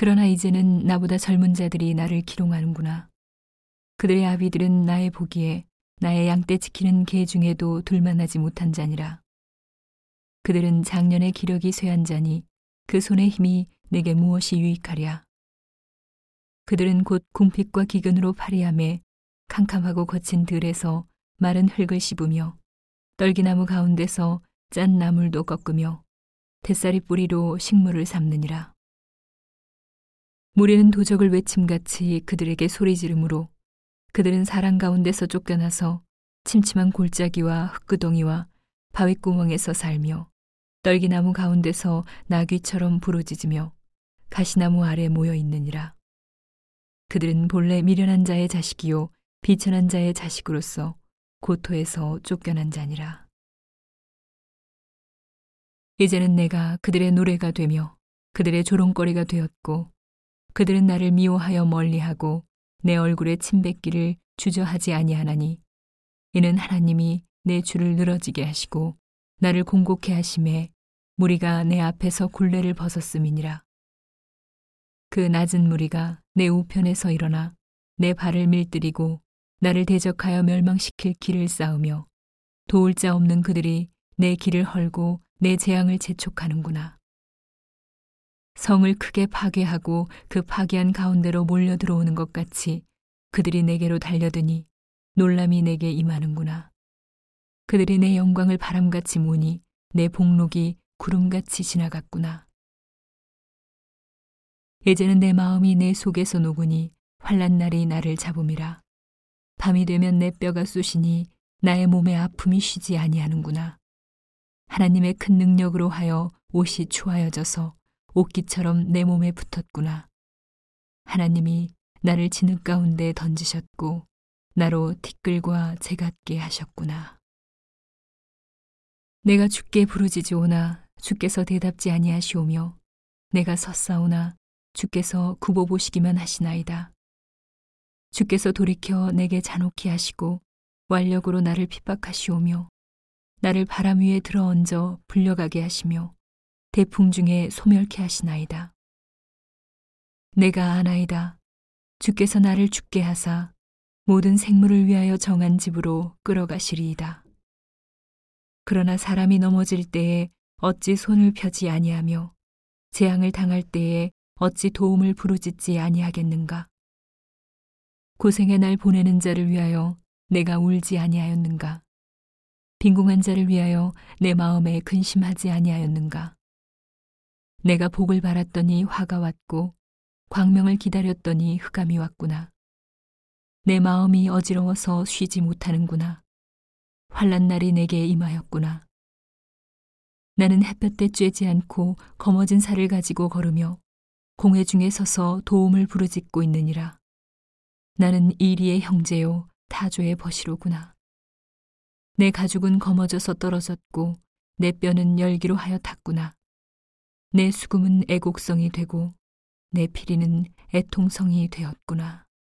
그러나 이제는 나보다 젊은 자들이 나를 기롱하는구나. 그들의 아비들은 나의 보기에 나의 양떼 지키는 개 중에도 둘만하지 못한 자니라. 그들은 작년의 기력이 쇠한 자니 그 손의 힘이 내게 무엇이 유익하랴. 그들은 곧 궁핍과 기근으로 파리함에 캄캄하고 거친 들에서 마른 흙을 씹으며 떨기나무 가운데서 짠 나물도 꺾으며 뱃살이 뿌리로 식물을 삼느니라. 무리는 도적을 외침같이 그들에게 소리 지르므로 그들은 사람 가운데서 쫓겨나서 침침한 골짜기와 흙구덩이와 바위구멍에서 살며 떨기나무 가운데서 나귀처럼 부르짖으며 가시나무 아래 모여 있느니라. 그들은 본래 미련한 자의 자식이요 비천한 자의 자식으로서 고토에서 쫓겨난 자니라. 이제는 내가 그들의 노래가 되며 그들의 조롱거리가 되었고 그들은 나를 미워하여 멀리하고 내 얼굴에 침 뱉기를 주저하지 아니하나니 이는 하나님이 내 줄을 늘어지게 하시고 나를 공곡해 하심에 무리가 내 앞에서 굴레를 벗었음이니라. 그 낮은 무리가 내 우편에서 일어나 내 발을 밀들이고 나를 대적하여 멸망시킬 길을 쌓으며 도울 자 없는 그들이 내 길을 헐고 내 재앙을 재촉하는구나. 성을 크게 파괴하고 그 파괴한 가운데로 몰려 들어오는 것 같이 그들이 내게로 달려드니 놀람이 내게 임하는구나. 그들이 내 영광을 바람같이 모니 내 복록이 구름같이 지나갔구나. 이제는 내 마음이 내 속에서 녹으니 환란 날이 나를 잡음이라. 밤이 되면 내 뼈가 쑤시니 나의 몸에 아픔이 쉬지 아니하는구나. 하나님의 큰 능력으로 하여 옷이 추하여져서 옷기처럼 내 몸에 붙었구나. 하나님이 나를 진흙 가운데 던지셨고 나로 티끌과 재같게 하셨구나. 내가 주께 부르짖으오나 주께서 대답지 아니하시오며 내가 섰사오나 주께서 굽어 보시기만 하시나이다. 주께서 돌이켜 내게 잔혹히 하시고 완력으로 나를 핍박하시오며 나를 바람 위에 들어얹어 불려가게 하시며 대풍 중에 소멸케 하시나이다. 내가 아나이다. 주께서 나를 죽게 하사 모든 생물을 위하여 정한 집으로 끌어가시리이다. 그러나 사람이 넘어질 때에 어찌 손을 펴지 아니하며 재앙을 당할 때에 어찌 도움을 부르짖지 아니하겠는가? 고생의 날 보내는 자를 위하여 내가 울지 아니하였는가? 빈궁한 자를 위하여 내 마음에 근심하지 아니하였는가? 내가 복을 바랐더니 화가 왔고 광명을 기다렸더니 흑암이 왔구나. 내 마음이 어지러워서 쉬지 못하는구나. 환란 날이 내게 임하였구나. 나는 햇볕에 쬐지 않고 검어진 살을 가지고 걸으며 공회 중에 서서 도움을 부르짖고 있느니라. 나는 이리의 형제요 타조의 버시로구나. 내 가죽은 검어져서 떨어졌고 내 뼈는 열기로 하여 탔구나. 내 수금은 애곡성이 되고 내 피리는 애통성이 되었구나.